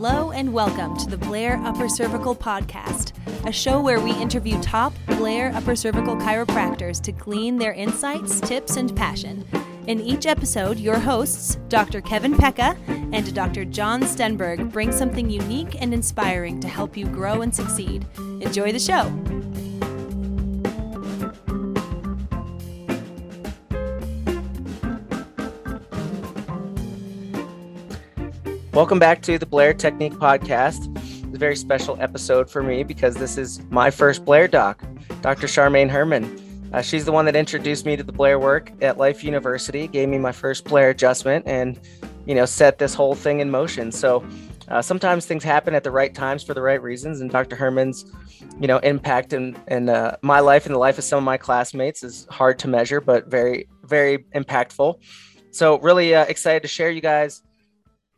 Hello and welcome to the Blair Upper Cervical Podcast, a show where we interview top Blair upper cervical chiropractors to glean their insights, tips, and passion. In each episode, your hosts, Dr. Kevin Pecca and Dr. John Stenberg, bring something unique and inspiring to help you grow and succeed. Enjoy the show. Welcome back to the Blair Technique Podcast. It's a very special episode for me because this is my first Blair doc, Dr. Charmaine Herman. Uh, she's the one that introduced me to the Blair work at Life University, gave me my first Blair adjustment, and you know set this whole thing in motion. So uh, sometimes things happen at the right times for the right reasons, and Dr. Herman's you know impact in, in uh, my life and the life of some of my classmates is hard to measure, but very very impactful. So really uh, excited to share you guys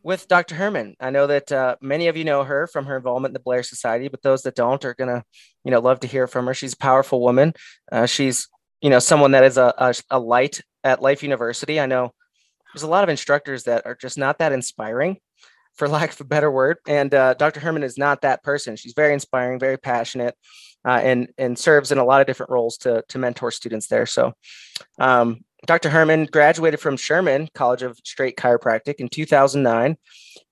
with Dr. Herman. I know that uh, many of you know her from her involvement in the Blair Society, but those that don't are gonna, you know, love to hear from her. She's a powerful woman. Uh, she's, you know, someone that is a, a, a light at Life University. I know there's a lot of instructors that are just not that inspiring, for lack of a better word. And uh, Dr. Herman is not that person. She's very inspiring, very passionate, uh, and and serves in a lot of different roles to to mentor students there. So, um, Dr. Herman graduated from Sherman College of Straight Chiropractic in 2009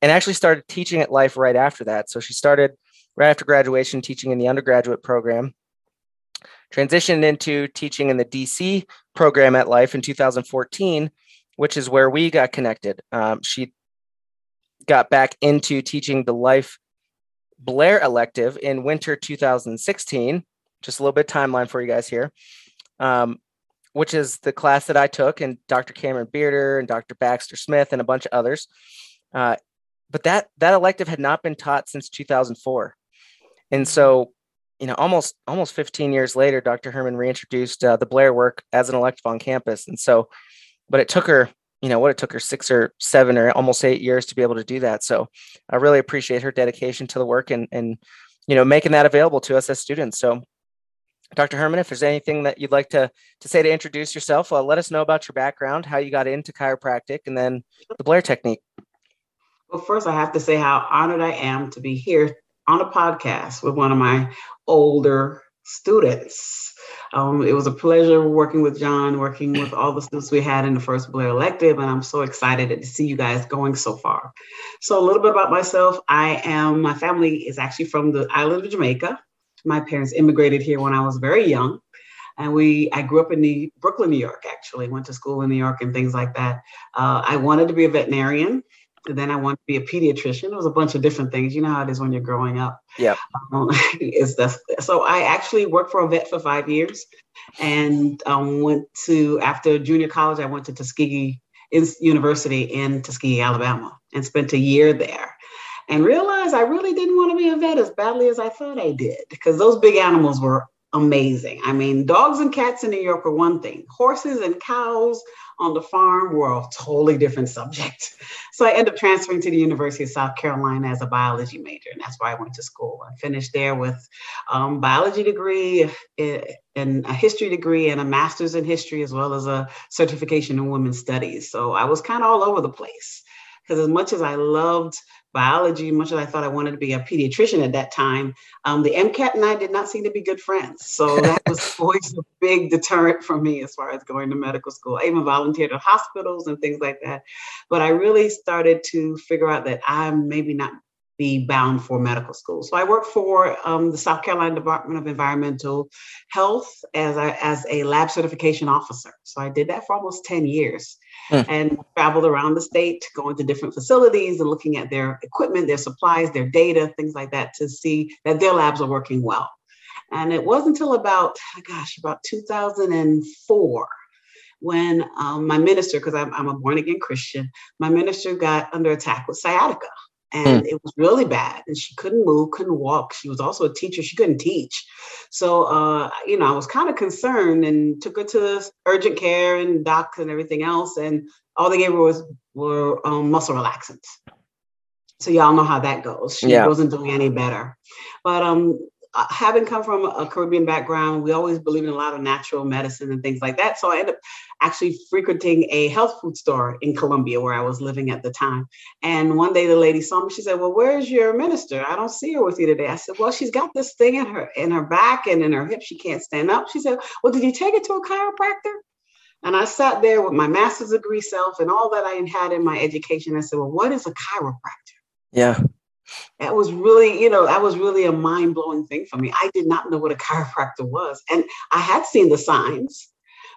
and actually started teaching at Life right after that. So she started right after graduation teaching in the undergraduate program, transitioned into teaching in the DC program at Life in 2014, which is where we got connected. Um, she got back into teaching the Life Blair elective in winter 2016. Just a little bit timeline for you guys here. Um, which is the class that I took, and Dr. Cameron Bearder and Dr. Baxter Smith and a bunch of others. Uh, but that that elective had not been taught since 2004, and so you know almost almost 15 years later, Dr. Herman reintroduced uh, the Blair work as an elective on campus, and so, but it took her you know what it took her six or seven or almost eight years to be able to do that. So I really appreciate her dedication to the work and and you know making that available to us as students. So Dr. Herman, if there's anything that you'd like to, to say to introduce yourself, uh, let us know about your background, how you got into chiropractic, and then the Blair technique. Well, first, I have to say how honored I am to be here on a podcast with one of my older students. Um, it was a pleasure working with John, working with all the students we had in the first Blair elective, and I'm so excited to see you guys going so far. So, a little bit about myself I am, my family is actually from the island of Jamaica my parents immigrated here when I was very young. And we, I grew up in the Brooklyn, New York, actually, went to school in New York and things like that. Uh, I wanted to be a veterinarian. And Then I wanted to be a pediatrician. It was a bunch of different things. You know how it is when you're growing up. Yeah. Um, it's the, so I actually worked for a vet for five years and um, went to, after junior college, I went to Tuskegee University in Tuskegee, Alabama, and spent a year there and realized I really didn't want to be a vet as badly as I thought I did because those big animals were amazing. I mean, dogs and cats in New York are one thing, horses and cows on the farm were a totally different subject. So I ended up transferring to the University of South Carolina as a biology major, and that's why I went to school. I finished there with um, biology degree eh, and a history degree and a master's in history, as well as a certification in women's studies. So I was kind of all over the place because as much as I loved biology, much as I thought I wanted to be a pediatrician at that time, um, the MCAT and I did not seem to be good friends. So that was always a big deterrent for me as far as going to medical school. I even volunteered at hospitals and things like that. But I really started to figure out that I'm maybe not be bound for medical school. So I worked for um, the South Carolina Department of Environmental Health as a, as a lab certification officer. So I did that for almost 10 years mm. and traveled around the state, going to different facilities and looking at their equipment, their supplies, their data, things like that to see that their labs are working well. And it wasn't until about, gosh, about 2004 when um, my minister, because I'm, I'm, a born again Christian, my minister got under attack with sciatica and mm. it was really bad and she couldn't move couldn't walk she was also a teacher she couldn't teach so uh, you know i was kind of concerned and took her to urgent care and docs and everything else and all they gave her was were um, muscle relaxants so y'all know how that goes she yeah. wasn't doing any better but um having come from a Caribbean background, we always believe in a lot of natural medicine and things like that. So I ended up actually frequenting a health food store in Columbia where I was living at the time. And one day the lady saw me. She said, "Well, where's your minister? I don't see her with you today." I said, "Well, she's got this thing in her in her back and in her hip. She can't stand up." She said, "Well, did you take it to a chiropractor?" And I sat there with my master's degree self and all that I had in my education. I said, "Well, what is a chiropractor?" Yeah. That was really, you know, that was really a mind blowing thing for me. I did not know what a chiropractor was. And I had seen the signs,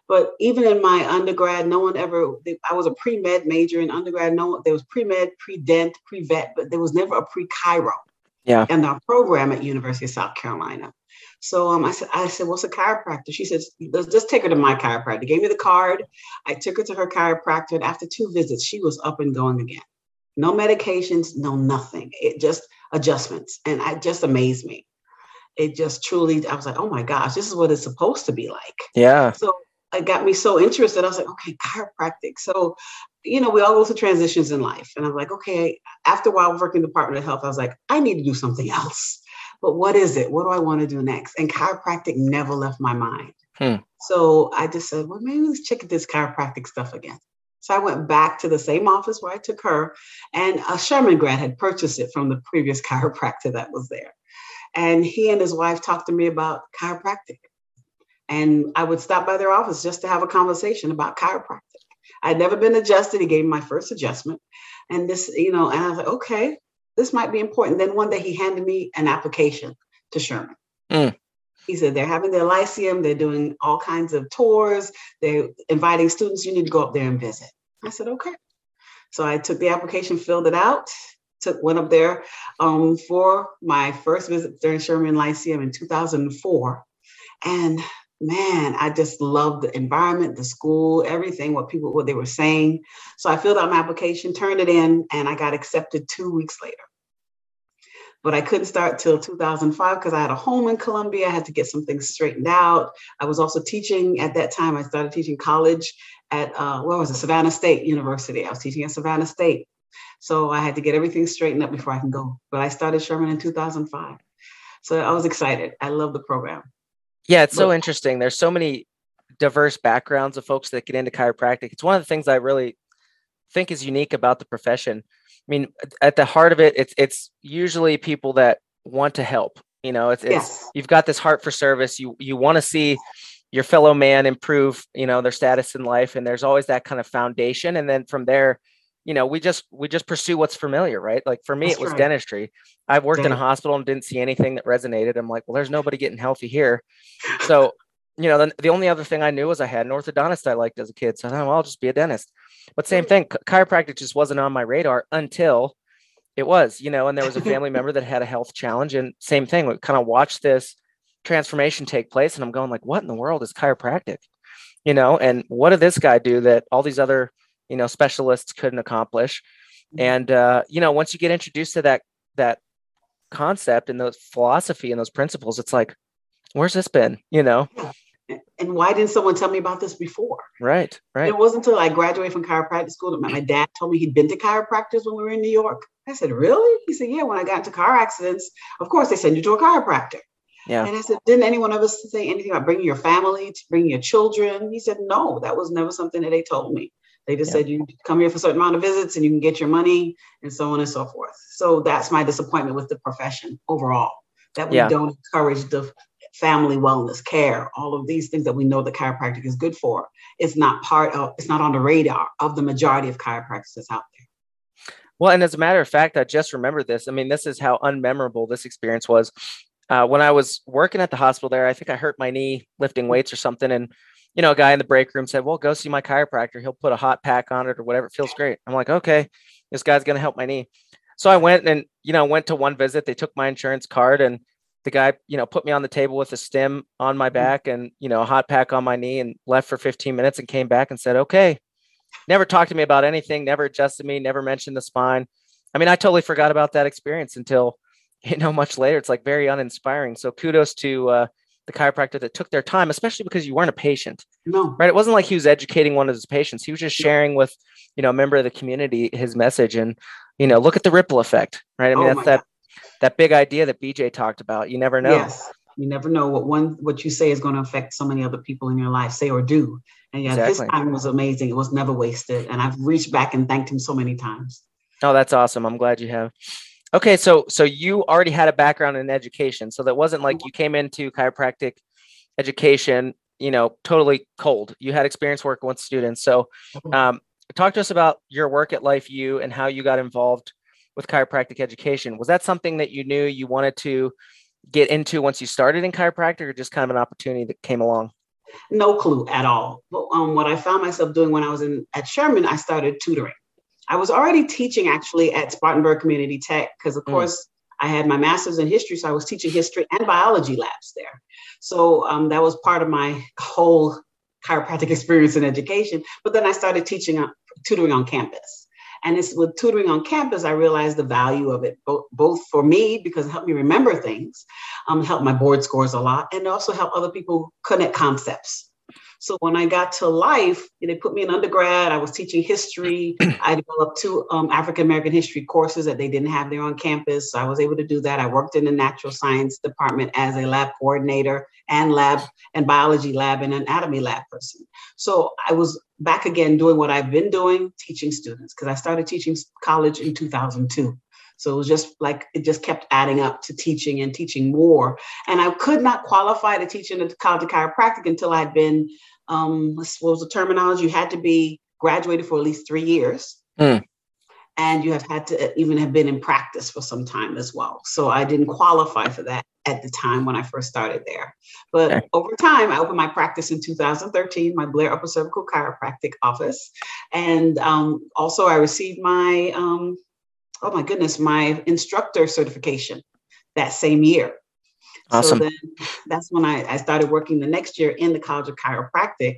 but even in my undergrad, no one ever, I was a pre med major in undergrad. No, there was pre med, pre dent, pre vet, but there was never a pre chiro. Yeah. In our program at University of South Carolina. So um, I said, I said, what's a chiropractor? She says, just take her to my chiropractor. Gave me the card. I took her to her chiropractor, and after two visits, she was up and going again no medications, no nothing. It just adjustments. And it just amazed me. It just truly, I was like, oh my gosh, this is what it's supposed to be like. Yeah. So it got me so interested. I was like, okay, chiropractic. So, you know, we all go through transitions in life. And I was like, okay, after a while working in the Department of Health, I was like, I need to do something else. But what is it? What do I want to do next? And chiropractic never left my mind. Hmm. So I just said, well, maybe let's check this chiropractic stuff again. So I went back to the same office where I took her, and a Sherman grad had purchased it from the previous chiropractor that was there. And he and his wife talked to me about chiropractic. And I would stop by their office just to have a conversation about chiropractic. I'd never been adjusted. He gave me my first adjustment. And this, you know, and I was like, okay, this might be important. Then one day he handed me an application to Sherman. Mm. He said they're having their lyceum, they're doing all kinds of tours, they're inviting students, you need to go up there and visit. I said, okay. So I took the application, filled it out, took went up there um, for my first visit during Sherman Lyceum in 2004. And man, I just loved the environment, the school, everything, what people, what they were saying. So I filled out my application, turned it in, and I got accepted two weeks later but I couldn't start till 2005 because I had a home in Columbia. I had to get some things straightened out. I was also teaching at that time. I started teaching college at uh, where was it? Savannah State University. I was teaching at Savannah State, so I had to get everything straightened up before I can go. But I started Sherman in 2005, so I was excited. I love the program. Yeah, it's but, so interesting. There's so many diverse backgrounds of folks that get into chiropractic. It's one of the things I really think is unique about the profession I mean, at the heart of it, it's it's usually people that want to help. You know, it's, yes. it's you've got this heart for service. You you want to see your fellow man improve, you know, their status in life, and there's always that kind of foundation. And then from there, you know, we just we just pursue what's familiar, right? Like for me, That's it was right. dentistry. I've worked in a hospital and didn't see anything that resonated. I'm like, well, there's nobody getting healthy here. So, you know, the, the only other thing I knew was I had an orthodontist I liked as a kid. So I thought, well, I'll just be a dentist. But same thing, chiropractic just wasn't on my radar until it was, you know, and there was a family member that had a health challenge. And same thing, we kind of watched this transformation take place. And I'm going like, what in the world is chiropractic? You know, and what did this guy do that all these other, you know, specialists couldn't accomplish? Mm-hmm. And uh, you know, once you get introduced to that that concept and those philosophy and those principles, it's like, where's this been? You know? And why didn't someone tell me about this before? Right, right. It wasn't until I graduated from chiropractic school that my, my dad told me he'd been to chiropractors when we were in New York. I said, Really? He said, Yeah, when I got into car accidents, of course they send you to a chiropractor. Yeah. And I said, Didn't anyone ever say anything about bringing your family, to bringing your children? He said, No, that was never something that they told me. They just yeah. said you come here for a certain amount of visits and you can get your money and so on and so forth. So that's my disappointment with the profession overall that we yeah. don't encourage the family wellness care, all of these things that we know the chiropractic is good for. It's not part of, it's not on the radar of the majority of chiropractors out there. Well, and as a matter of fact, I just remember this. I mean, this is how unmemorable this experience was. Uh, when I was working at the hospital there, I think I hurt my knee lifting weights or something. And, you know, a guy in the break room said, Well, go see my chiropractor. He'll put a hot pack on it or whatever. It feels great. I'm like, Okay, this guy's going to help my knee. So I went and, you know, went to one visit. They took my insurance card and the guy, you know, put me on the table with a stem on my mm. back and, you know, a hot pack on my knee and left for 15 minutes and came back and said, okay. Never talked to me about anything, never adjusted me, never mentioned the spine. I mean, I totally forgot about that experience until, you know, much later. It's like very uninspiring. So kudos to uh, the chiropractor that took their time, especially because you weren't a patient. No. Right. It wasn't like he was educating one of his patients. He was just sharing with, you know, a member of the community his message and, you know, look at the ripple effect. Right. I mean, oh that's that. That big idea that BJ talked about. You never know. Yes. You never know what one what you say is going to affect so many other people in your life, say or do. And yeah, exactly. his time was amazing. It was never wasted. And I've reached back and thanked him so many times. Oh, that's awesome. I'm glad you have. Okay, so so you already had a background in education. So that wasn't like you came into chiropractic education, you know, totally cold. You had experience working with students. So mm-hmm. um, talk to us about your work at Life U and how you got involved with chiropractic education. Was that something that you knew you wanted to get into once you started in chiropractic or just kind of an opportunity that came along? No clue at all. But um, what I found myself doing when I was in at Sherman, I started tutoring. I was already teaching actually at Spartanburg Community Tech because, of mm. course, I had my master's in history, so I was teaching history and biology labs there. So um, that was part of my whole chiropractic experience in education. But then I started teaching, uh, tutoring on campus. And it's with tutoring on campus, I realized the value of it, both, both for me, because it helped me remember things, um, helped my board scores a lot, and also help other people connect concepts. So when I got to life, they put me in undergrad. I was teaching history. I developed two um, African American history courses that they didn't have there on campus. So I was able to do that. I worked in the natural science department as a lab coordinator and lab and biology lab and anatomy lab person. So I was back again doing what I've been doing, teaching students, because I started teaching college in 2002. So it was just like it just kept adding up to teaching and teaching more. And I could not qualify to teach in the College of Chiropractic until I'd been um, what was the terminology? You had to be graduated for at least three years. Mm. And you have had to even have been in practice for some time as well. So I didn't qualify for that at the time when I first started there. But okay. over time, I opened my practice in 2013, my Blair Upper Cervical Chiropractic office. And um, also, I received my, um, oh my goodness, my instructor certification that same year. Awesome. So then that's when I, I started working the next year in the College of Chiropractic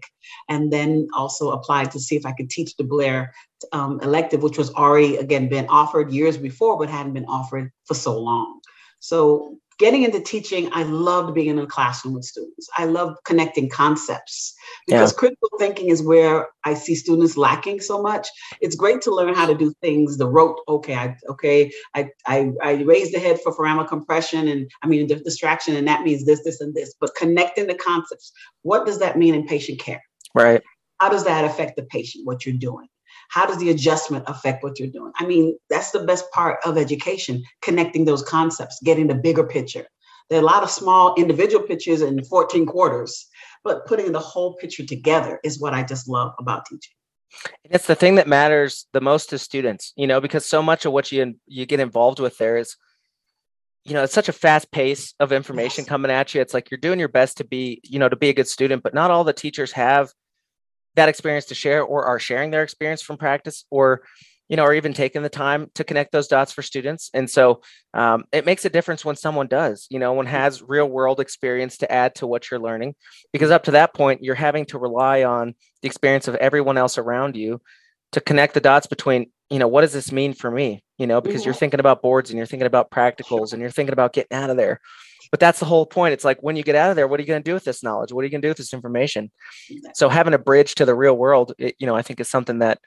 and then also applied to see if I could teach the Blair um, elective, which was already, again, been offered years before, but hadn't been offered for so long. So getting into teaching, I loved being in a classroom with students. I love connecting concepts because yeah. critical thinking is where I see students lacking so much. It's great to learn how to do things the rote. Okay, I okay, I I, I raise the head for foraminal compression, and I mean the distraction, and that means this, this, and this. But connecting the concepts, what does that mean in patient care? Right. How does that affect the patient? What you're doing? How does the adjustment affect what you're doing? I mean, that's the best part of education, connecting those concepts, getting the bigger picture. There are a lot of small individual pictures in 14 quarters, but putting the whole picture together is what I just love about teaching. And it's the thing that matters the most to students, you know, because so much of what you you get involved with there is, you know, it's such a fast pace of information yes. coming at you. It's like you're doing your best to be, you know, to be a good student, but not all the teachers have that experience to share or are sharing their experience from practice or you know or even taking the time to connect those dots for students. And so um, it makes a difference when someone does you know one mm-hmm. has real world experience to add to what you're learning. Because up to that point you're having to rely on the experience of everyone else around you to connect the dots between you know what does this mean for me? You know because you're thinking about boards and you're thinking about practicals and you're thinking about getting out of there but that's the whole point. It's like when you get out of there what are you going to do with this knowledge? What are you going to do with this information? So having a bridge to the real world it, you know i think is something that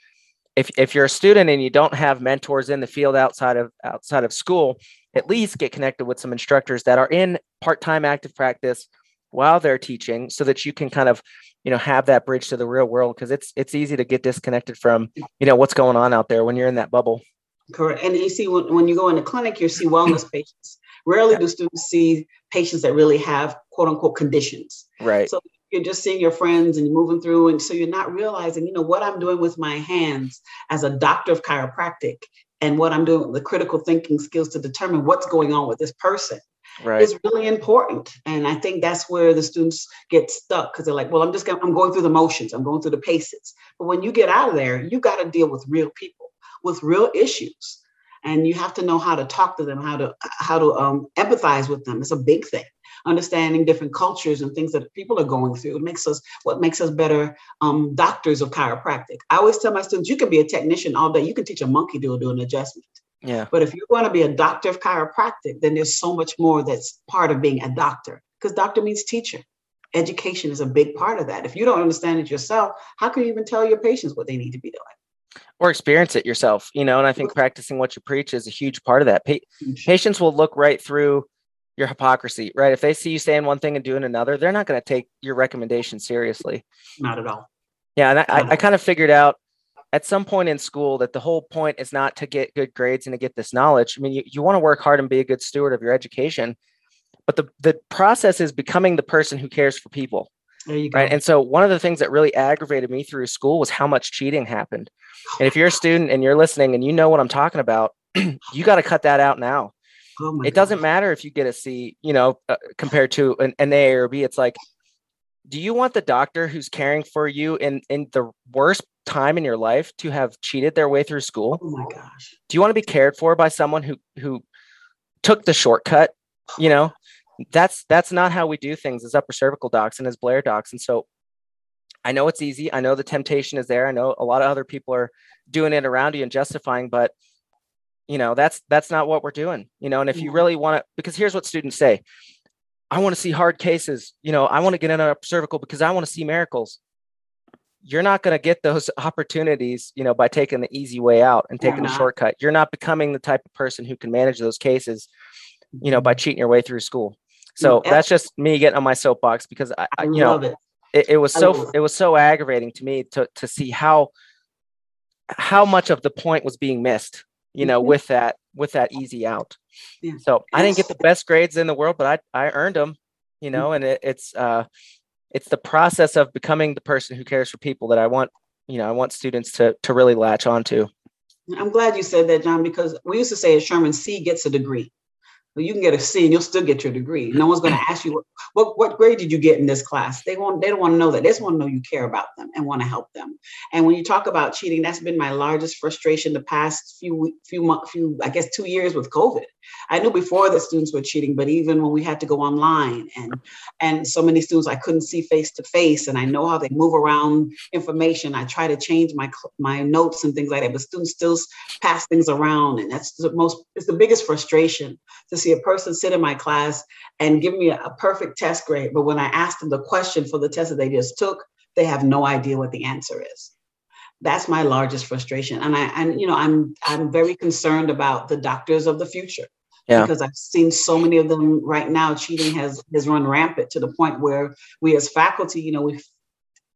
if, if you're a student and you don't have mentors in the field outside of outside of school at least get connected with some instructors that are in part-time active practice while they're teaching so that you can kind of you know have that bridge to the real world. Because it's it's easy to get disconnected from you know what's going on out there when you're in that bubble. Correct. And you see when, when you go in the clinic you see wellness patients Rarely do students see patients that really have quote unquote conditions. Right. So you're just seeing your friends and you're moving through. And so you're not realizing, you know, what I'm doing with my hands as a doctor of chiropractic and what I'm doing, the critical thinking skills to determine what's going on with this person. Right. is really important. And I think that's where the students get stuck because they're like, well, I'm just going, I'm going through the motions, I'm going through the paces. But when you get out of there, you got to deal with real people with real issues and you have to know how to talk to them how to how to um, empathize with them. It's a big thing. Understanding different cultures and things that people are going through it makes us what makes us better um, doctors of chiropractic. I always tell my students you can be a technician all day. You can teach a monkey to do an adjustment. Yeah. But if you're going to be a doctor of chiropractic then there's so much more that's part of being a doctor because doctor means teacher. Education is a big part of that. If you don't understand it yourself how can you even tell your patients what they need to be doing or experience it yourself, you know. And I think practicing what you preach is a huge part of that. Pa- patients will look right through your hypocrisy, right? If they see you saying one thing and doing another, they're not going to take your recommendation seriously. Not at all. Yeah, and I, I, I kind of figured out at some point in school that the whole point is not to get good grades and to get this knowledge. I mean, you, you want to work hard and be a good steward of your education, but the the process is becoming the person who cares for people. There you go. Right. And so one of the things that really aggravated me through school was how much cheating happened. And if you're a student and you're listening and you know what I'm talking about, you got to cut that out now. Oh it doesn't matter if you get a C, you know, uh, compared to an, an A or B. It's like, do you want the doctor who's caring for you in in the worst time in your life to have cheated their way through school? Oh my gosh. Do you want to be cared for by someone who who took the shortcut? You know, that's that's not how we do things as upper cervical docs and as Blair docs. And so I know it's easy. I know the temptation is there. I know a lot of other people are doing it around you and justifying, but you know, that's that's not what we're doing. You know, and if you really want to, because here's what students say. I want to see hard cases. You know, I want to get in a cervical because I want to see miracles. You're not going to get those opportunities, you know, by taking the easy way out and taking a shortcut. You're not becoming the type of person who can manage those cases, you know, by mm-hmm. cheating your way through school. So yeah. that's just me getting on my soapbox because I, I you know, it. It, it. was so it was so aggravating to me to to see how how much of the point was being missed, you know, mm-hmm. with that with that easy out. Yeah. So I didn't get the best grades in the world, but I I earned them, you know, and it, it's uh it's the process of becoming the person who cares for people that I want, you know, I want students to to really latch onto. I'm glad you said that, John, because we used to say at Sherman, C gets a degree you can get a C and you'll still get your degree. No one's going to ask you what, what, what grade did you get in this class. They want they don't want to know that. They just want to know you care about them and want to help them. And when you talk about cheating, that's been my largest frustration the past few few few I guess two years with COVID. I knew before that students were cheating, but even when we had to go online and and so many students I couldn't see face to face, and I know how they move around information. I try to change my my notes and things like that, but students still pass things around, and that's the most it's the biggest frustration to see a person sit in my class and give me a, a perfect test grade, but when I ask them the question for the test that they just took, they have no idea what the answer is that's my largest frustration and i and you know i'm i'm very concerned about the doctors of the future yeah. because I've seen so many of them right now. Cheating has has run rampant to the point where we, as faculty, you know, we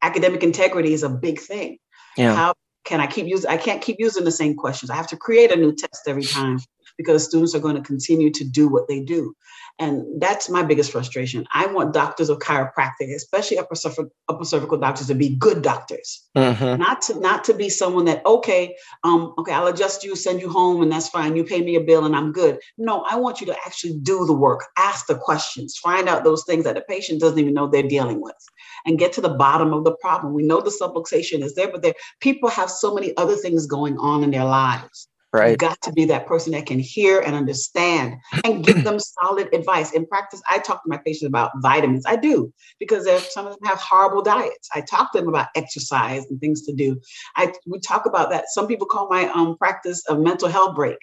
academic integrity is a big thing. Yeah. How can I keep using? I can't keep using the same questions. I have to create a new test every time because students are going to continue to do what they do. And that's my biggest frustration. I want doctors of chiropractic, especially upper, cervical, upper cervical doctors, to be good doctors, mm-hmm. not to not to be someone that okay, um, okay, I'll adjust you, send you home, and that's fine. You pay me a bill, and I'm good. No, I want you to actually do the work, ask the questions, find out those things that the patient doesn't even know they're dealing with, and get to the bottom of the problem. We know the subluxation is there, but there people have so many other things going on in their lives Right. You've got to be that person that can hear and understand and give them solid advice. In practice, I talk to my patients about vitamins. I do because some of them have horrible diets. I talk to them about exercise and things to do. I we talk about that. Some people call my um, practice a mental health break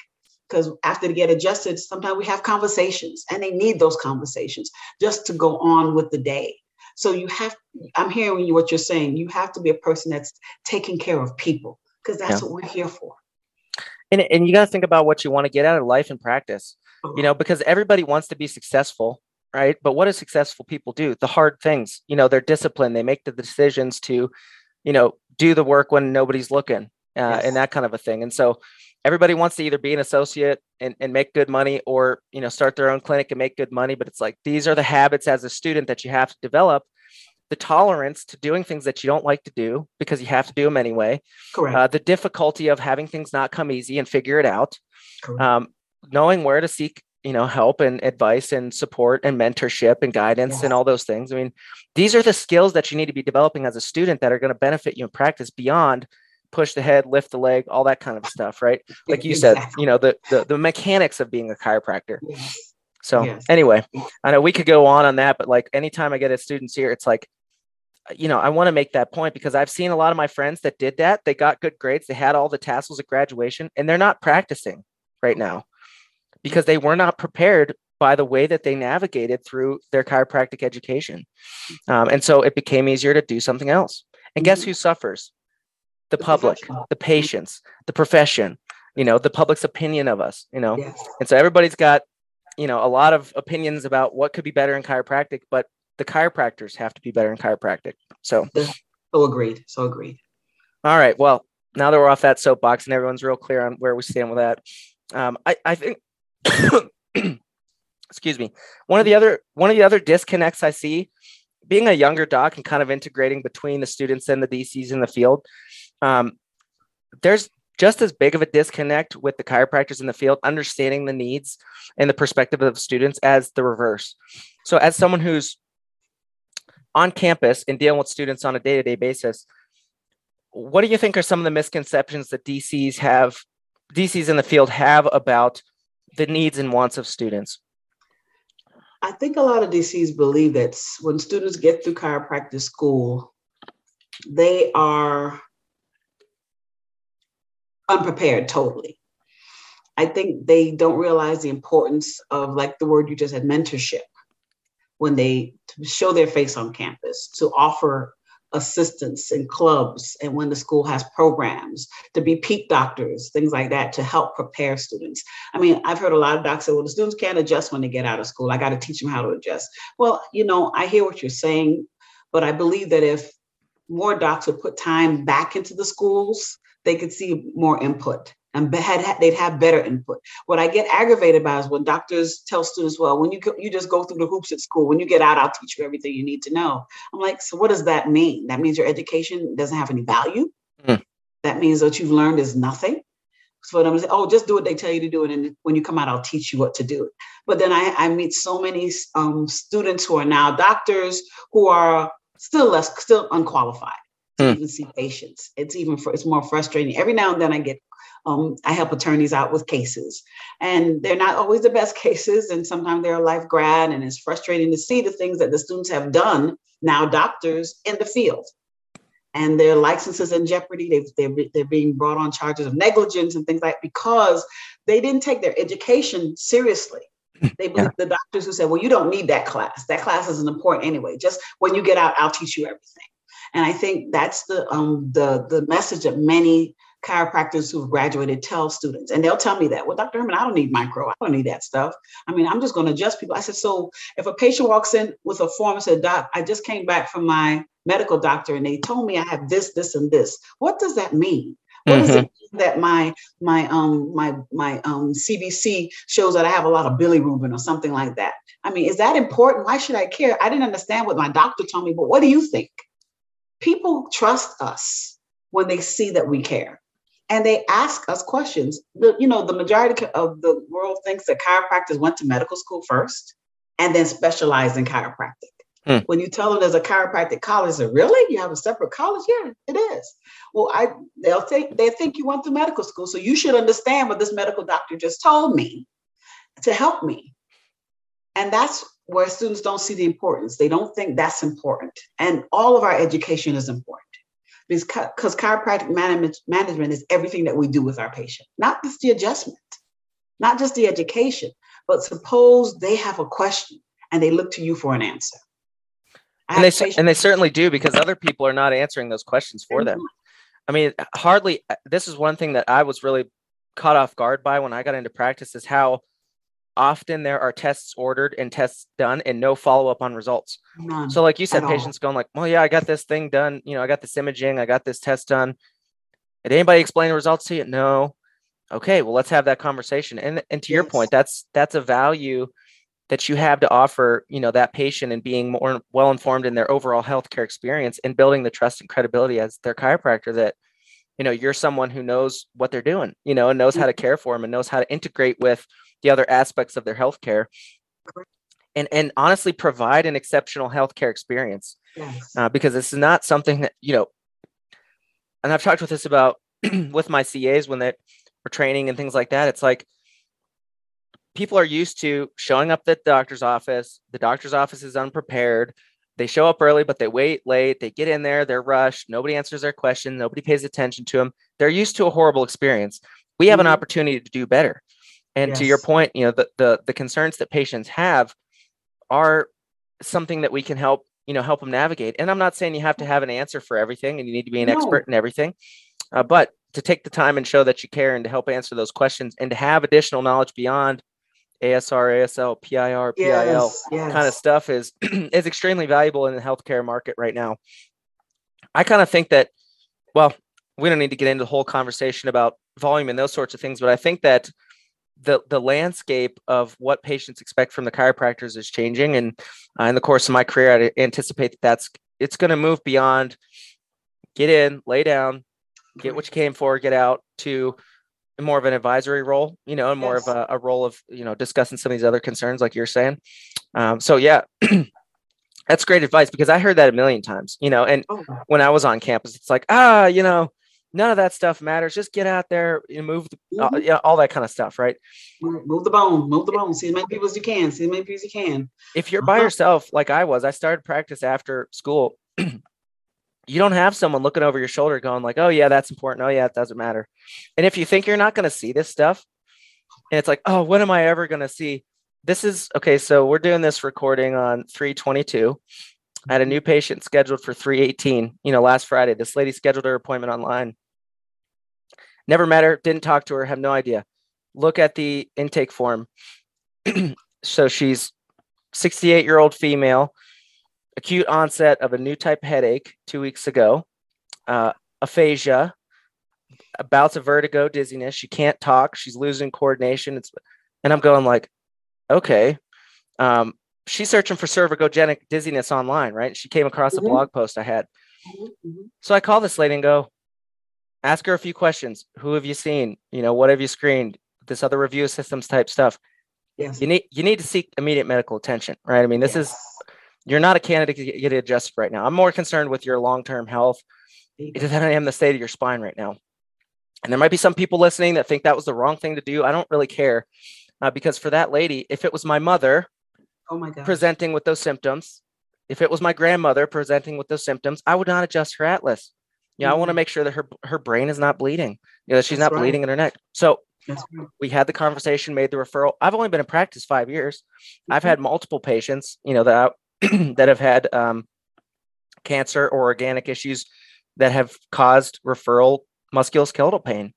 because after they get adjusted, sometimes we have conversations and they need those conversations just to go on with the day. So you have, I'm hearing you what you're saying. You have to be a person that's taking care of people because that's yeah. what we're here for and, and you got to think about what you want to get out of life and practice you know because everybody wants to be successful right? But what do successful people do? The hard things you know they're disciplined they make the decisions to you know do the work when nobody's looking uh, yes. and that kind of a thing. And so everybody wants to either be an associate and, and make good money or you know start their own clinic and make good money but it's like these are the habits as a student that you have to develop the tolerance to doing things that you don't like to do because you have to do them anyway. Correct. Uh, the difficulty of having things not come easy and figure it out. Um, knowing where to seek, you know, help and advice and support and mentorship and guidance yes. and all those things. I mean, these are the skills that you need to be developing as a student that are going to benefit you in practice beyond push the head, lift the leg, all that kind of stuff, right? Like you exactly. said, you know, the, the the mechanics of being a chiropractor. Yes. So yes. anyway, I know we could go on on that, but like anytime I get a students here, it's like you know, I want to make that point because I've seen a lot of my friends that did that. They got good grades, they had all the tassels at graduation, and they're not practicing right now because they were not prepared by the way that they navigated through their chiropractic education. Um, and so it became easier to do something else. And guess mm-hmm. who suffers? the, the public, the patients, the profession, you know, the public's opinion of us, you know. Yes. And so everybody's got, you know, a lot of opinions about what could be better in chiropractic, but the chiropractors have to be better in chiropractic. So so agreed. So agreed. All right. Well, now that we're off that soapbox and everyone's real clear on where we stand with that, um, I, I think excuse me one of the other one of the other disconnects i see being a younger doc and kind of integrating between the students and the dcs in the field um, there's just as big of a disconnect with the chiropractors in the field understanding the needs and the perspective of students as the reverse so as someone who's on campus and dealing with students on a day-to-day basis what do you think are some of the misconceptions that dcs have dcs in the field have about the needs and wants of students I think a lot of DCs believe that when students get through chiropractic school, they are unprepared totally. I think they don't realize the importance of, like the word you just had, mentorship, when they show their face on campus, to offer assistance in clubs and when the school has programs to be peak doctors, things like that to help prepare students. I mean, I've heard a lot of docs say, well, the students can't adjust when they get out of school. I got to teach them how to adjust. Well, you know, I hear what you're saying, but I believe that if more docs would put time back into the schools, they could see more input and had, they'd have better input. What I get aggravated by is when doctors tell students, "Well, when you you just go through the hoops at school. When you get out, I'll teach you everything you need to know." I'm like, so what does that mean? That means your education doesn't have any value. Mm. That means what you've learned is nothing. So I'm saying, oh, just do what they tell you to do, and then when you come out, I'll teach you what to do. But then I, I meet so many um, students who are now doctors who are still less, still unqualified to mm. even see patients. It's even for, it's more frustrating. Every now and then I get um, I help attorneys out with cases, and they're not always the best cases, and sometimes they're a life grad, and it's frustrating to see the things that the students have done now, doctors in the field, and their licenses in jeopardy. They've, they're they're being brought on charges of negligence and things like because they didn't take their education seriously. They believe yeah. the doctors who said, "Well, you don't need that class. That class isn't important anyway. Just when you get out, I'll teach you everything." And I think that's the um, the the message that many chiropractors who've graduated tell students, and they'll tell me that. Well, Dr. Herman, I don't need micro. I don't need that stuff. I mean, I'm just going to adjust people. I said, so if a patient walks in with a form and said, Doc, I just came back from my medical doctor and they told me I have this, this, and this. What does that mean? What mm-hmm. does it mm-hmm. mean that my my um my my um CBC shows that I have a lot of bilirubin or something like that? I mean, is that important? Why should I care? I didn't understand what my doctor told me, but what do you think? People trust us when they see that we care and they ask us questions. The, you know, the majority of the world thinks that chiropractors went to medical school first and then specialized in chiropractic. Hmm. When you tell them there's a chiropractic college, they really you have a separate college? Yeah, it is. Well, I they'll think they think you went to medical school, so you should understand what this medical doctor just told me to help me. And that's where students don't see the importance. They don't think that's important. And all of our education is important because chiropractic management, management is everything that we do with our patient, not just the adjustment, not just the education, but suppose they have a question and they look to you for an answer. And they, and they certainly do because other people are not answering those questions for them. I mean, hardly, uh, this is one thing that I was really caught off guard by when I got into practice is how often there are tests ordered and tests done and no follow up on results. None so, like you said, patients going like, "Well, yeah, I got this thing done. You know, I got this imaging, I got this test done. Did anybody explain the results to you? No. Okay, well, let's have that conversation. And and to yes. your point, that's that's a value that you have to offer. You know, that patient and being more well informed in their overall healthcare experience and building the trust and credibility as their chiropractor that you know you're someone who knows what they're doing you know and knows how to care for them and knows how to integrate with the other aspects of their healthcare and and honestly provide an exceptional healthcare experience. Yes. uh, because this is not something that you know and i've talked with this about with my cas when they were training and things like that. It's like people are used to showing up at the doctor's office. The doctor's office is unprepared. They show up early but they wait late. They get in there. They're rushed. Nobody answers their question. Nobody pays attention to them they're used to a horrible experience. We have mm-hmm. an opportunity to do better and yes. to your point, you know, the, the the concerns that patients have are something that we can help, you know, help them navigate. And I'm not saying you have to have an answer for everything and you need to be an no. expert in everything. Uh, but to take the time and show that you care and to help answer those questions and to have additional knowledge beyond ASR, ASL, PIR, PIL Yes, yes. kind of stuff is is extremely valuable in the healthcare market right now. I kind of think that, well, we don't need to get into the whole conversation about volume and those sorts of things, but I think that the the landscape of what patients expect from the chiropractors is changing, and uh, in the course of my career, I anticipate that that's it's going to move beyond get in, lay down, get what you came for, get out to more of an advisory role, you know, and more Yes. of a, a role of you know discussing some of these other concerns, like you're saying. Um, so yeah, that's great advice because I heard that a million times, you know, and Oh, when I was on campus, it's like ah, you know, none of that stuff matters. Just get out there and move, the, uh, Mhm. yeah, all that kind of stuff, right? move, the bone, move the bone. See as many people as you can. See as many people as you can. if you're by Uh-huh. yourself like i was i started practice after school you don't have someone looking over your shoulder going like oh yeah that's important oh yeah it doesn't matter and if you think you're not going to see this stuff and it's like oh when am i ever going to see this is okay so we're doing this recording on 322 i had a new patient scheduled for 318 you know last friday this lady scheduled her appointment online never met her didn't talk to her have no idea look at the intake form so she's 68 year old female, acute onset of a new type headache two weeks ago, uh, aphasia, bouts of vertigo, dizziness. She can't talk. She's losing coordination. It's, and I'm going like, okay. Um, she's searching for cervicogenic dizziness online, right? She came across a Mhm. blog post I had. Mhm, mhm. So I call this lady and go, ask her a few questions. Who have you seen? You know, what have you screened? This other review systems type stuff. Yes. You need you need to seek immediate medical attention, right? I mean, this is you're not a candidate to get adjusted right now. I'm more concerned with your long-term health There you go. than I am the state of your spine right now. And there might be some people listening that think that was the wrong thing to do. I don't really care uh, because for that lady, if it was my mother Oh my God. presenting with those symptoms, if it was my grandmother presenting with those symptoms, I would not adjust her atlas. Yeah, I want to Mhm. make sure that her her brain is not bleeding. You know, that she's That's not right. bleeding in her neck. So right. we had the conversation, made the referral. I've only been in practice five years. I've Mhm. had multiple patients, you know, that I- that have had um, cancer or organic issues that have caused referral musculoskeletal pain,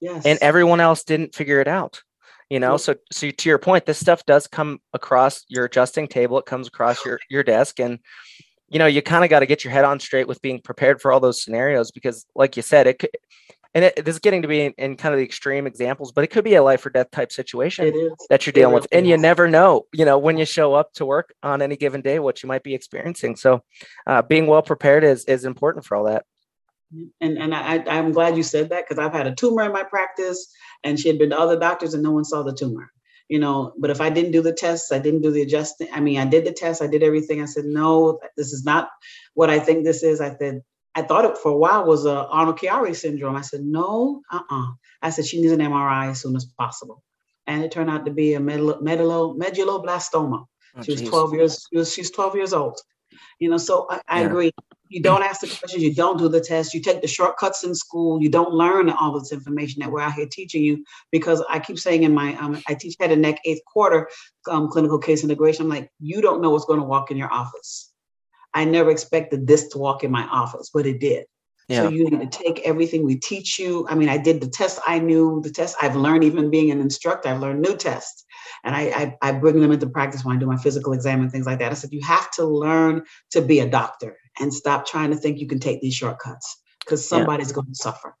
Yes. and everyone else didn't figure it out. You know, so so to your point, this stuff does come across your adjusting table. It comes across your your desk, and you know, you kind of got to get your head on straight with being prepared for all those scenarios because, like you said, it could. And it, this is getting to be in, in kind of the extreme examples, but it could be a life or death type situation that you're It dealing with and you never know you know when you show up to work on any given day what you might be experiencing so uh, being well prepared is is important for all that And and I- I'm glad you said that because I've had a tumor in my practice, and she had been to other doctors, and no one saw the tumor. You know, but if I didn't do the tests, I didn't do the adjusting. I mean, I did the test, I did everything. I said, no, this is not what I think this is. I said, I thought it for a while was a Arnold Chiari syndrome. I said, no, uh-uh. I said she needs an MRI as soon as possible, and it turned out to be a medulla- medulla- medulloblastoma. Oh, She was geez. 12 years, she was, she's 12 years old. You know, so I, I Yeah. agree. You don't ask the questions, you don't do the test, you take the shortcuts in school, you don't learn all this information that we're out here teaching you. Because I keep saying in my, um, I teach head and neck eighth quarter um, clinical case integration. I'm like, you don't know what's going to walk in your office. I never expected this to walk in my office, but it did. Yeah So you need to take everything we teach you. I mean, I did the test I knew, the test I've learned, even being an instructor, I've learned new tests. And I, I, I bring them into practice when I do my physical exam and things like that. I said, you have to learn to be a doctor and stop trying to think you can take these shortcuts because Yeah. somebody's going to suffer.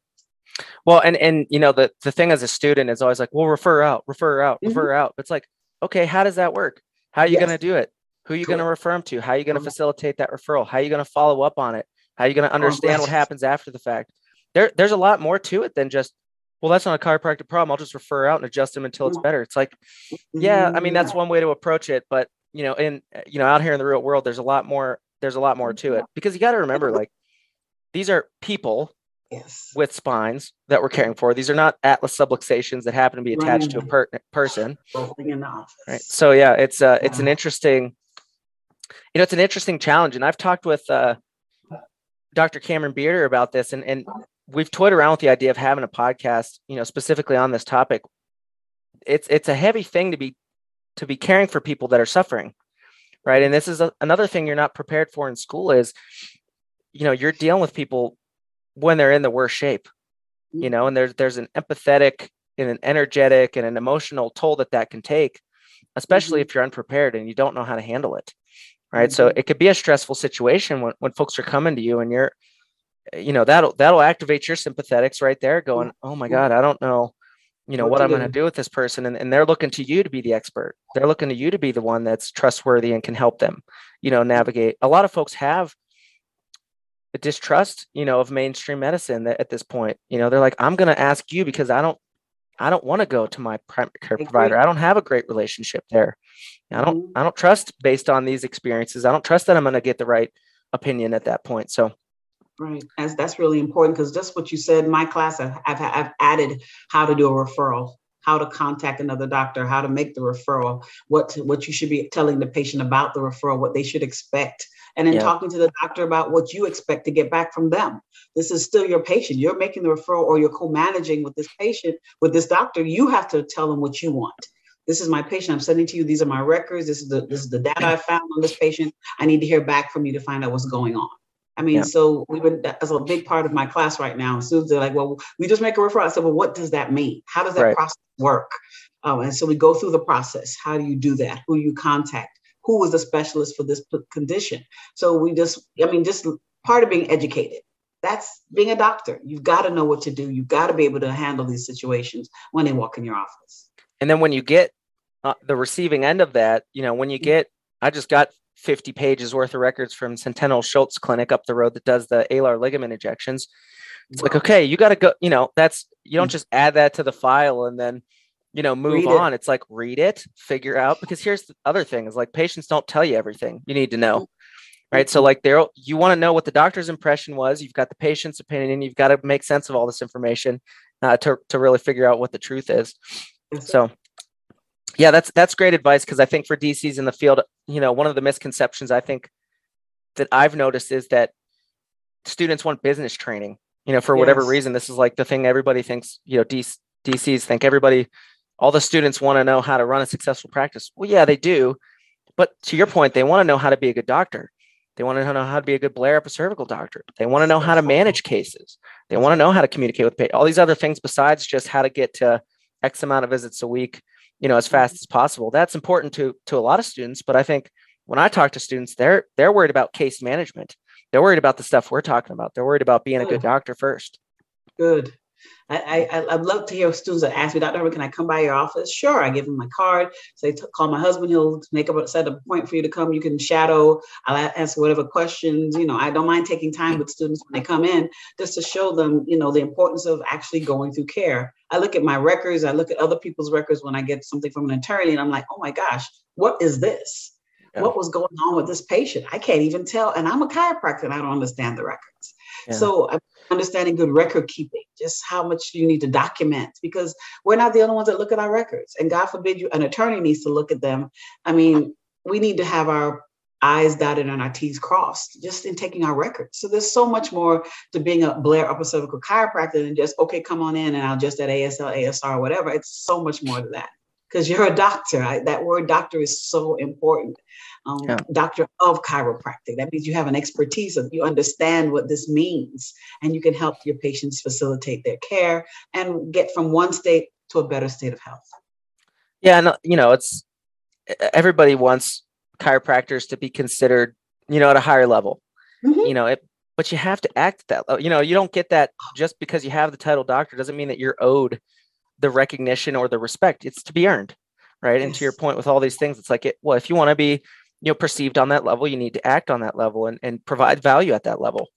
well and and you know the the thing as a student is always like well refer out refer out Mhm. refer out it's like okay how does that work how are you Yes. going to do it who are you going to refer them to how are you going to facilitate that referral how are you going to follow up on it how are you going to understand what happens after the fact? There there's a lot more to it than just well that's not a chiropractic problem. I'll just refer out and adjust them until it's better. It's like yeah i mean that's Mhm. one way to approach it but you know in you know out here in the real world there's a lot more there's a lot more to it. Because you got to remember like these are people yes. with spines that we're caring for. These are not atlas subluxations that happen to be attached to a per- person. Rolling in the office. right. So yeah it's uh it's an interesting you know it's an interesting challenge. And i've talked with uh dr cameron bearder about this and and we've toyed around with the idea of having a podcast you know specifically on this topic. It's it's a heavy thing to be to be caring for people that are suffering right? And this is a, another thing you're not prepared for in school is you know you're dealing with people when they're in the worst shape you know and there's there's an empathetic and an energetic and an emotional toll that that can take especially Mhm. if you're unprepared and you don't know how to handle it right? So Mhm. it could be a stressful situation when, when folks are coming to you and you're you know that'll that'll activate your sympathetics right there going oh my god i don't know you know What what, i'm going to do. with this person. And, and they're looking to you to be the expert. They're looking to you to be the one that's trustworthy and can help them you know navigate. A lot of folks have a distrust you know of mainstream medicine that at this point you know they're like i'm going to ask you because i don't i don't want to go to my primary care provider. I don't have a great relationship there i don't i don't trust based on these experiences i don't trust that i'm going to get the right opinion at that point so Right. That's that's really important because just what you said, my class, I've, I've, I've added how to do a referral, how to contact another doctor, how to make the referral, what to, what you should be telling the patient about the referral, what they should expect, and then Yeah. talking to the doctor about what you expect to get back from them. This is still your patient. You're making the referral or you're co-managing with this patient, with this doctor. You have to tell them what you want. This is my patient. I'm sending to you. These are my records. This is the this is the data I found on this patient. I need to hear back from you to find out what's going on. I mean, Yeah. so we've been that's a big part of my class right now. Students are like, well, we just make a referral. I said, well, what does that mean? How does that Right. process work? Um, and so we go through the process. How do you do that? Who you contact? Who is the specialist for this condition? So we just, I mean, just part of being educated. That's being a doctor. You've got to know what to do. You've got to be able to handle these situations when they walk in your office. And then when you get uh, the receiving end of that you know when you get i just got 50 pages worth of records from centeno schultz clinic up the road that does the alar ligament injections it's like okay you got to go you know that's you don't Mm. just add that to the file and then you know move Read it. on it's like read it figure out because here's the other thing is like patients don't tell you everything you need to know right so Mhm. like there you want to know what the doctor's impression was you've got the patient's opinion you've got to make sense of all this information uh, to, to really figure out what the truth is. So yeah that's that's great advice because i think for dcs in the field you know one of the misconceptions i think that i've noticed is that students want business training you know for whatever Yes. reason. This is like the thing everybody thinks you know DC, dcs think everybody all the students want to know how to run a successful practice. Well yeah they do but to your point they want to know how to be a good doctor. They want to know how to be a good blair upper cervical doctor. They want to know how to manage cases. They want to know how to communicate with patients all these other things besides just how to get to x amount of visits a week you know as mm-hmm. fast as possible that's important to to a lot of students but i think when i talk to students they're they're worried about case management they're worried about the stuff we're talking about they're worried about being a good doctor first Good. I, I, I- I'd love to hear students that ask me, Dr. Herman, can I come by your office? Sure. I give them my card. Say, t- call my husband. He'll make up a set a point for you to come. You can shadow. I'll a- answer whatever questions. You know, I don't mind taking time with students when they come in just to show them, you know, the importance of actually going through care. I look at my records. I look at other people's records when I get something from an attorney, and I'm like, oh my gosh, what is this? Yeah. What was going on with this patient? I can't even tell. And I'm a chiropractor and I don't understand the records. Yeah. So I'm understanding good record keeping, just how much you need to document because we're not the only ones that look at our records. And God forbid you, an attorney needs to look at them. I mean, we need to have our I's dotted and our T's crossed just in taking our records. So there's so much more to being a Blair upper cervical chiropractor than just, okay, come on in and I'll just at ASL, ASR, whatever. It's so much more to that because you're a doctor. I, that word doctor is so important. Um, Yeah. Doctor of chiropractic. That means you have an expertise of you understand what this means, and you can help your patients facilitate their care and get from one state to a better state of health. yeah and uh, you know it's everybody wants chiropractors to be considered you know at a higher level. Mhm. you know it but you have to act that level. you know you don't get that just because you have the title doctor doesn't mean that you're owed the recognition or the respect. It's to be earned right? And to your point with all these things it's like it well if you want to be you know perceived on that level you need to act on that level and, and provide value at that level.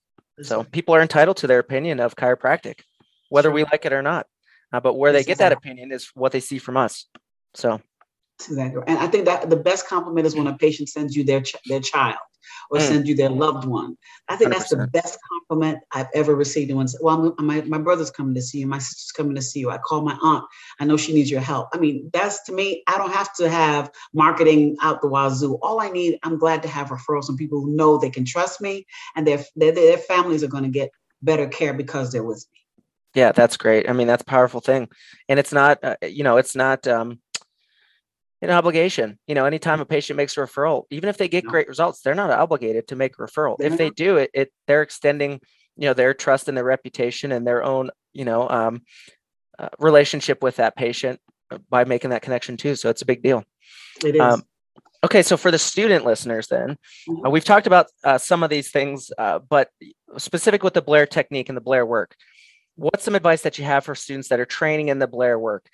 So people are entitled to their opinion of chiropractic whether we like it or not. Uh, but where they get that opinion is what they see from us. So Exactly. And I think that the best compliment is when a patient sends you their ch- their child or Mm. sends you their loved one. I think that's the best compliment I've ever received. And when, well, I'm, my, my brother's coming to see you, my sister's coming to see you. I call my aunt. I know she needs your help. I mean, that's to me, I don't have to have marketing out the wazoo. All I need, I'm glad to have referrals from people who know they can trust me and their, their, their families are going to get better care because they're with me. yeah that's great i mean that's a powerful thing and it's not uh, you know it's not um an obligation you know anytime a patient makes a referral even if they get great results they're not obligated to make a referral. If they do it, it they're extending you know their trust and their reputation and their own you know um, uh, relationship with that patient by making that connection too so it's a big deal. It is. um, okay so for the student listeners then Mhm. uh, we've talked about uh, some of these things uh, but specific with the blair technique and the blair work what's some advice that you have for students that are training in the blair work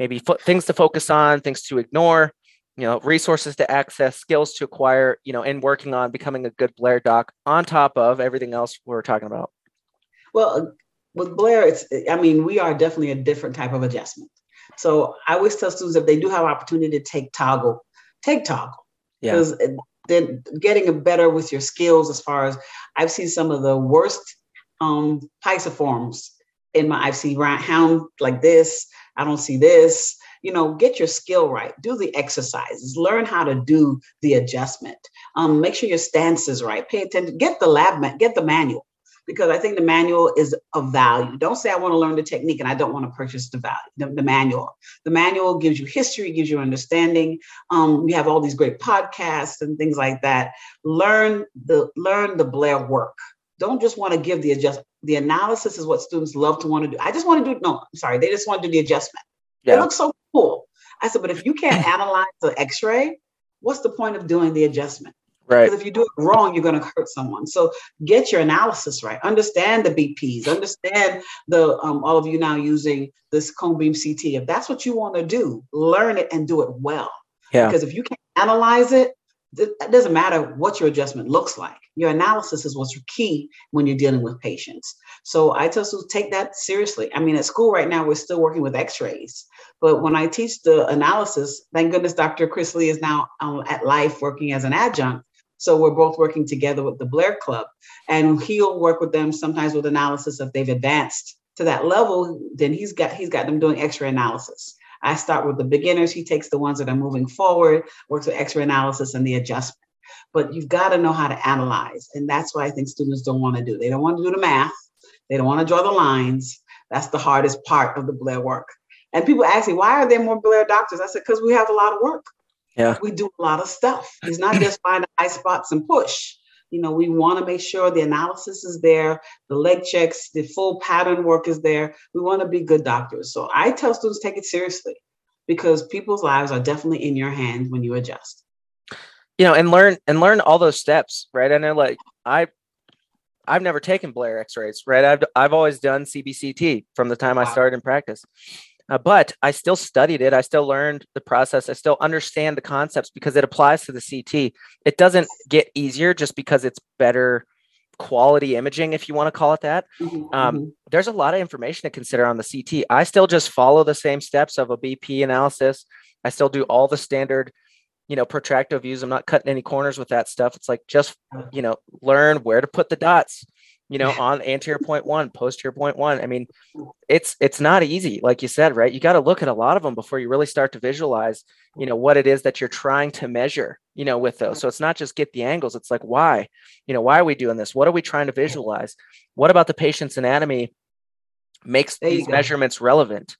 maybe fo- things to focus on things to ignore you know resources to access skills to acquire you know in working on becoming a good blair doc on top of everything else we're talking about Well, with Blair, it's I mean, we are definitely a different type of adjustment. So I always tell students if they do have opportunity to take toggle, take toggle. Yeah. Because then getting better with your skills as far as I've seen some of the worst um pisiforms in my I've seen right hound like this. I don't see this. You know, get your skill right. Do the exercises. Learn how to do the adjustment. Um, make sure your stance is right. Pay attention. Get the lab, get the manual because I think the manual is of value. Don't say I want to learn the technique and I don't want to purchase the value, the, the manual. The manual gives you history, gives you understanding. Um, we have all these great podcasts and things like that. Learn the learn the Blair work. Don't just want to give the adjust. The analysis is what students love to want to do. I just want to do no. I'm sorry, they just want to do the adjustment. It looks so cool. I said, but if you can't analyze the X-ray, what's the point of doing the adjustment? right Because if you do it wrong, you're going to hurt someone. So get your analysis right. Understand the BPs. Understand the um, all of you now using this cone beam CT. If that's what you want to do, learn it and do it well. Yeah. Because if you can't analyze it, it doesn't matter what your adjustment looks like. Your analysis is what's key when you're dealing with patients. So I tell students take that seriously. I mean, at school right now, we're still working with X-rays, but when I teach the analysis, thank goodness Dr. Chris Lee is now um, at Life working as an adjunct. So we're both working together with the Blair Club, and he'll work with them sometimes with analysis if they've advanced to that level. Then he's got he's got them doing X-ray analysis. I start with the beginners. He takes the ones that are moving forward, works with X-ray analysis and the adjustment. But you've got to know how to analyze, and that's why I think students don't want to do. They don't want to do the math. They don't want to draw the lines. That's the hardest part of the Blair work. And people ask me, why are there more Blair doctors? I said, because we have a lot of work Yeah. we do a lot of stuff. It's not just find eye spots and push. You know, we want to make sure the analysis is there, the leg checks, the full pattern work is there. We want to be good doctors. So I tell students take it seriously because people's lives are definitely in your hands when you adjust. you know and learn and learn all those steps right And i know like i i've never taken blair x-rays right i've i've always done cbct from the time i started in practice uh, but i still studied it i still learned the process i still understand the concepts because it applies to the ct it doesn't get easier just because it's better quality imaging if you want to call it that Mhm, Um, mhm. there's a lot of information to consider on the CT. I still just follow the same steps of a BP analysis. I still do all the standard, you know, protracto views. I'm not cutting any corners with that stuff. It's like just, you know, learn where to put the dots, you know, on anterior point one, posterior point one. I mean, it's it's not easy, like you said, right? You got to look at a lot of them before you really start to visualize, you know, what it is that you're trying to measure, you know, with those. So it's not just get the angles. It's like why, you know, why are we doing this? What are we trying to visualize? What about the patient's anatomy makes these go. measurements relevant?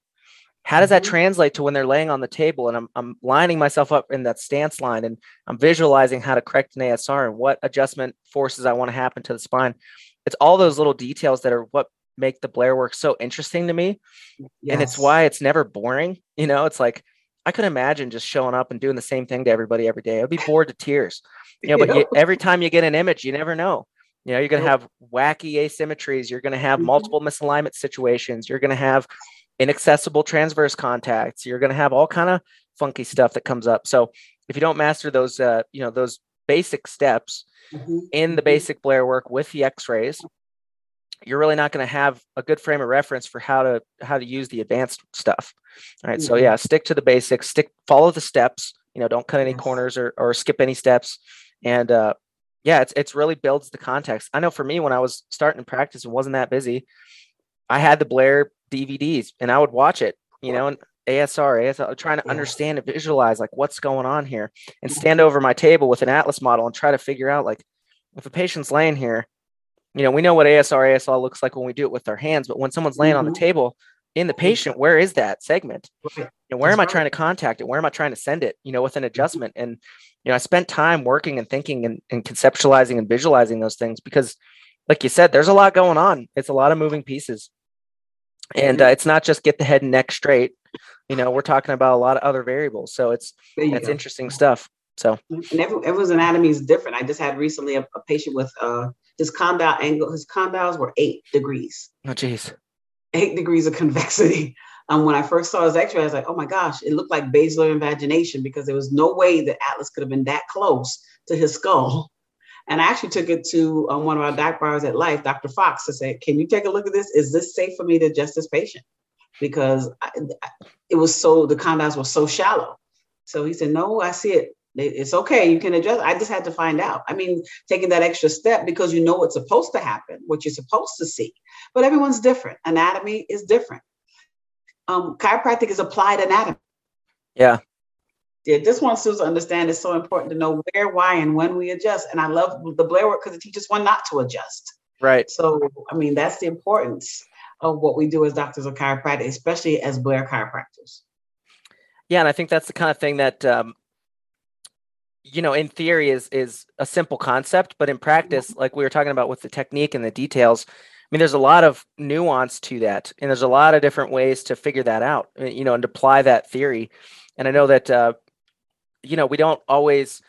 How does that Mhm. translate to when they're laying on the table and I'm, I'm lining myself up in that stance line and I'm visualizing how to correct an ASR and what adjustment forces I want to happen to the spine? It's all those little details that are what make the Blair work so interesting to me. And it's why it's never boring. You know, it's like I could imagine just showing up and doing the same thing to everybody every day. I'd be bored to tears. You know, but you, every time you get an image, you never know. You know, you're going to have wacky asymmetries. You're going to have Mhm. multiple misalignment situations. You're going to have inaccessible transverse contacts. You're going to have all kind of funky stuff that comes up. So if you don't master those, uh, you know, those basic steps Mhm, in the mhm. basic Blair work with the X-rays, you're really not going to have a good frame of reference for how to how to use the advanced stuff. All right. So Mhm. yeah, stick to the basics. Stick follow the steps. You know, don't cut any Yes. corners or or skip any steps. And uh, yeah, it's it's really builds the context. I know for me when I was starting to practice and wasn't that busy, I had the Blair DVDs and I would watch it. You know, and ASR, ASR, trying to understand and visualize like what's going on here, and mm-hmm. stand over my table with an atlas model and try to figure out like if a patient's laying here you know, we know what ASR, ASL looks like when we do it with our hands, but when someone's laying on the Mhm. table in the mm-hmm. patient, where is that segment? And where That's am I right. trying to contact it? Where am I trying to send it? You know, with an mm-hmm. adjustment. And, you know, I spent time working and thinking and, and conceptualizing and visualizing those things because like you said, there's a lot going on. It's a lot of moving pieces. And uh, it's not just get the head and neck straight. You know, we're talking about a lot of other variables. So it's it's go. interesting stuff. So and every, everyone's anatomy is different. I just had recently a, a patient with uh his condyle angle, his condyles were eight degrees. Oh geez. Eight degrees of convexity. Um, when I first saw his x-ray, I was like, oh my gosh, it looked like basilar invagination because there was no way that Atlas could have been that close to his skull. And I actually took it to um, one of our doc bars at Life, Dr. Fox, to say, can you take a look at this? Is this safe for me to adjust this patient? Because I, it was so, the condyles were so shallow. So he said, no, I see it. It's okay. You can adjust. I just had to find out. I mean, taking that extra step because you know what's supposed to happen, what you're supposed to see. But everyone's different. Anatomy is different um, chiropractic is applied anatomy. Yeah. Yeah, just wants to understand it's so important to know where, why, and when we adjust. And I love the Blair work because it teaches one not to adjust. Right. So, I mean, that's the importance of what we do as doctors of chiropractic, especially as Blair chiropractors. Yeah, and I think that's the kind of thing that um, you know, in theory is is a simple concept, but in practice, like we were talking about with the technique and the details, I mean, there's a lot of nuance to that, and there's a lot of different ways to figure that out, you know, and apply that theory. And I know that, uh, you know, we don't always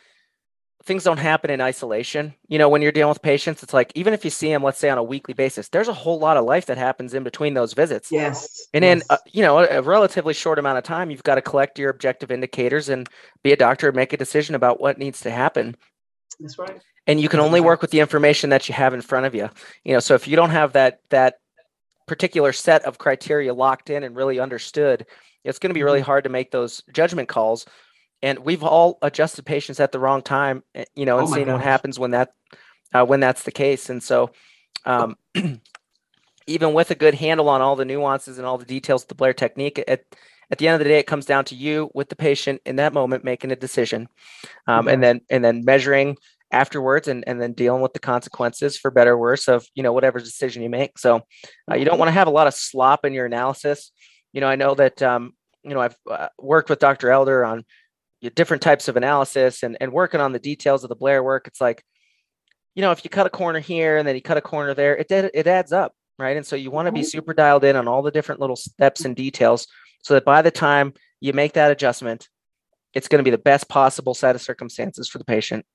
things don't happen in isolation. You know, when you're dealing with patients, it's like even if you see them, let's say on a weekly basis, there's a whole lot of life that happens in between those visits. Yes. And yes. in uh, you know a, a, relatively short amount of time, you've got to collect your objective indicators and be a doctor and make a decision about what needs to happen. That's right and you can only work with the information that you have in front of you you know so if you don't have that that particular set of criteria locked in and really understood it's going to be really mm-hmm. hard to make those judgment calls and we've all adjusted patients at the wrong time eh, you know and oh seen gosh. what happens when that uh, when that's the case. And so um, even with a good handle on all the nuances and all the details of the blair technique at at the end of the day it comes down to you with the patient in that moment making a decision um, and then and then measuring afterwards and, and then dealing with the consequences for better or worse of you know whatever decision you make. So uh, you don't want to have a lot of slop in your analysis. You know i know that um, you know i've uh, worked with dr elder on different types of analysis and, and working on the details of the blair work it's like you know if you cut a corner here and then you cut a corner there it it adds up right and so you want to be super dialed in on all the different little steps and details so that by the time you make that adjustment it's going to be the best possible set of circumstances for the patient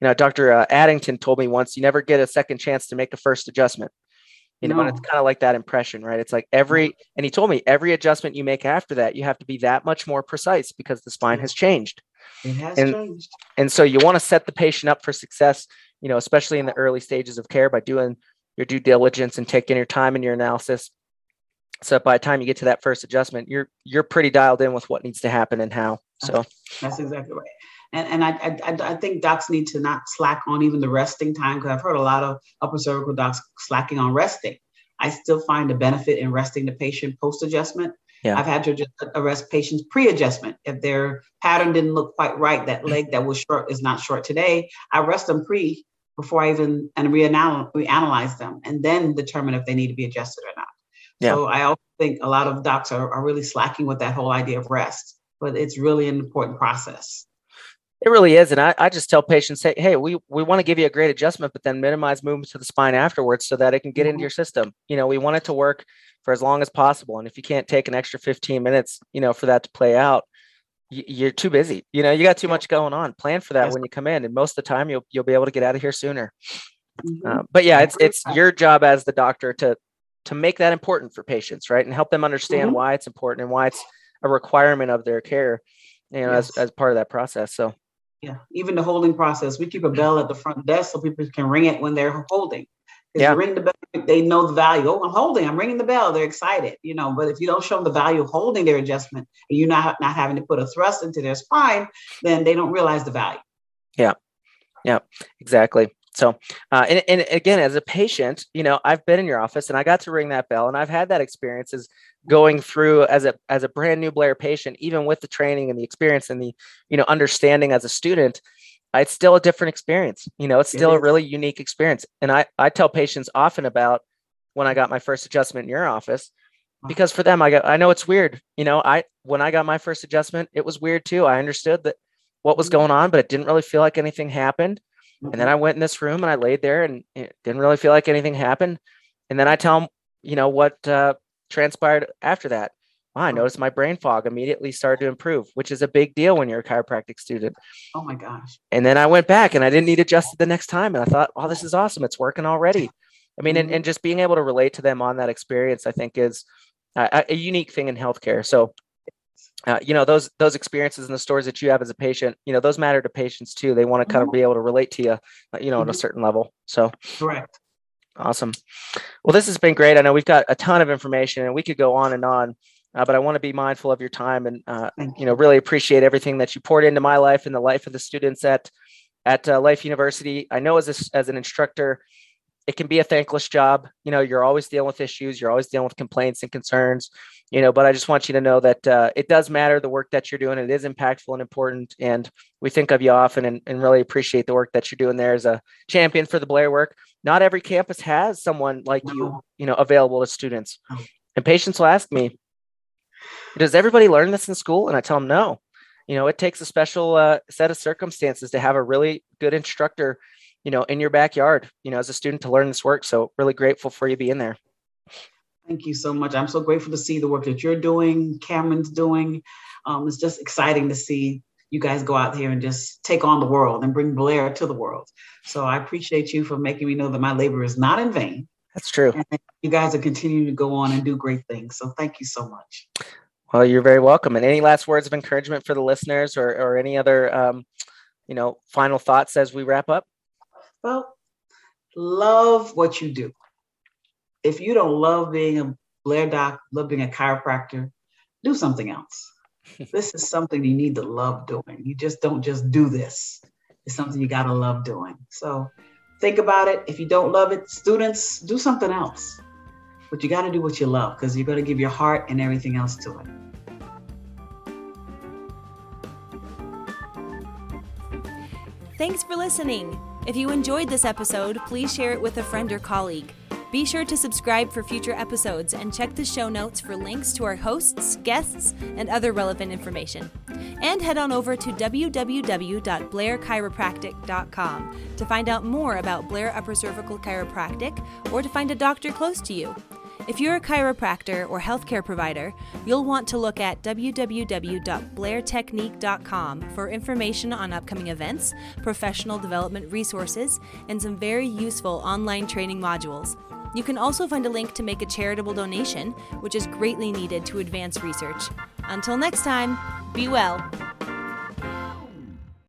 you know, Dr. Uh, Addington told me once, you never get a second chance to make a first adjustment. You know, no. and it's kind of like that impression, right? It's like every, and he told me every adjustment you make after that, you have to be that much more precise because the spine has changed. It has and, changed. And so you want to set the patient up for success, you know, especially in the early stages of care by doing your due diligence and taking your time in your analysis. So by the time you get to that first adjustment, you're you're pretty dialed in with what needs to happen and how. So that's exactly right. And, and I, I, I think docs need to not slack on even the resting time because I've heard a lot of upper cervical docs slacking on resting. I still find a benefit in resting the patient post adjustment. Yeah. I've had to just arrest patients pre adjustment. If their pattern didn't look quite right, that mm. leg that was short is not short today, I rest them pre before I even and reanal- reanalyze them and then determine if they need to be adjusted or not. Yeah. So I also think a lot of docs are, are really slacking with that whole idea of rest, but it's really an important process. It really is. And I, I just tell patients, hey, hey, we, we want to give you a great adjustment, but then minimize movement to the spine afterwards so that it can get into mm-hmm. your system. You know, we want it to work for as long as possible. And if you can't take an extra 15 minutes, you know, for that to play out, you're too busy. You know, you got too much going on. Plan for that when you come in, and most of the time you'll you'll be able to get out of here sooner. Mm-hmm. Uh, but yeah, it's it's your job as the doctor to to make that important for patients, right, and help them understand mm-hmm. why it's important and why it's a requirement of their care, you know, yes. as as part of that process. So yeah, even the holding process. We keep a bell at the front desk so people can ring it when they're holding. If yeah. you ring the bell, they know the value. Oh, I'm holding. I'm ringing the bell. They're excited, you know. But if you don't show them the value of holding their adjustment, and you're not not having to put a thrust into their spine, then they don't realize the value. Yeah, yeah, exactly. So, uh, and, and again, as a patient, you know, I've been in your office and I got to ring that bell, and I've had that experience as going through as a as a brand new Blair patient, even with the training and the experience and the you know understanding as a student. It's still a different experience. You know, it's still a really unique experience. And I I tell patients often about when I got my first adjustment in your office because for them I got I know it's weird. You know, I when I got my first adjustment, it was weird too. I understood that what was mm-hmm. going on, but it didn't really feel like anything happened And then I went in this room and I laid there and it didn't really feel like anything happened. And then I tell them, you know, what uh, transpired after that. I noticed my brain fog immediately started to improve, which is a big deal when you're a chiropractic student. Oh my gosh. And then I went back and I didn't need adjusted the next time. And I thought, oh, this is awesome. It's working already. I mean, mm-hmm. and, and just being able to relate to them on that experience, I think is a, a unique thing in healthcare. So, uh, you know, those, those experiences and the stories that you have as a patient, you know, those matter to patients too. They want to kind mm-hmm. of be able to relate to you, uh, you know, mm-hmm. on a certain level. So correct. Awesome. Well, this has been great. I know we've got a ton of information and we could go on and on uh, but I want to be mindful of your time and uh, you know really appreciate everything that you poured into my life and the life of the students at at uh, Life University. I know as a, as an instructor, it can be a thankless job. You know, you're always dealing with issues, you're always dealing with complaints and concerns. You know, but I just want you to know that uh, it does matter the work that you're doing. It is impactful and important, and we think of you often and, and really appreciate the work that you're doing there as a champion for the Blair work. Not every campus has someone like you, you know, available to students. And patients will ask me, does everybody learn this in school? And I tell them no. You know, it takes a special uh, set of circumstances to have a really good instructor, you know, in your backyard, you know, as a student to learn this work. So really grateful for you being there. Thank you so much. I'm so grateful to see the work that you're doing, Cameron's doing. Um, it's just exciting to see you guys go out here and just take on the world and bring Blair to the world. So I appreciate you for making me know that my labor is not in vain. That's true. And you guys are continuing to go on and do great things. So thank you so much. Well, you're very welcome. And any last words of encouragement for the listeners or, or any other, um, you know, final thoughts as we wrap up? Well, love what you do. If you don't love being a Blair doc, love being a chiropractor, do something else. This is something you need to love doing. You just don't just do this. It's something you got to love doing. So think about it. If you don't love it, students, do something else. But you got to do what you love because you're going to give your heart and everything else to it. Thanks for listening. If you enjoyed this episode, please share it with a friend or colleague. Be sure to subscribe for future episodes and check the show notes for links to our hosts, guests, and other relevant information. And head on over to www.blairchiropractic.com to find out more about Blair Upper Cervical Chiropractic or to find a doctor close to you. If you're a chiropractor or healthcare provider, you'll want to look at www.blairtechnique.com for information on upcoming events, professional development resources, and some very useful online training modules. You can also find a link to make a charitable donation, which is greatly needed to advance research. Until next time, be well.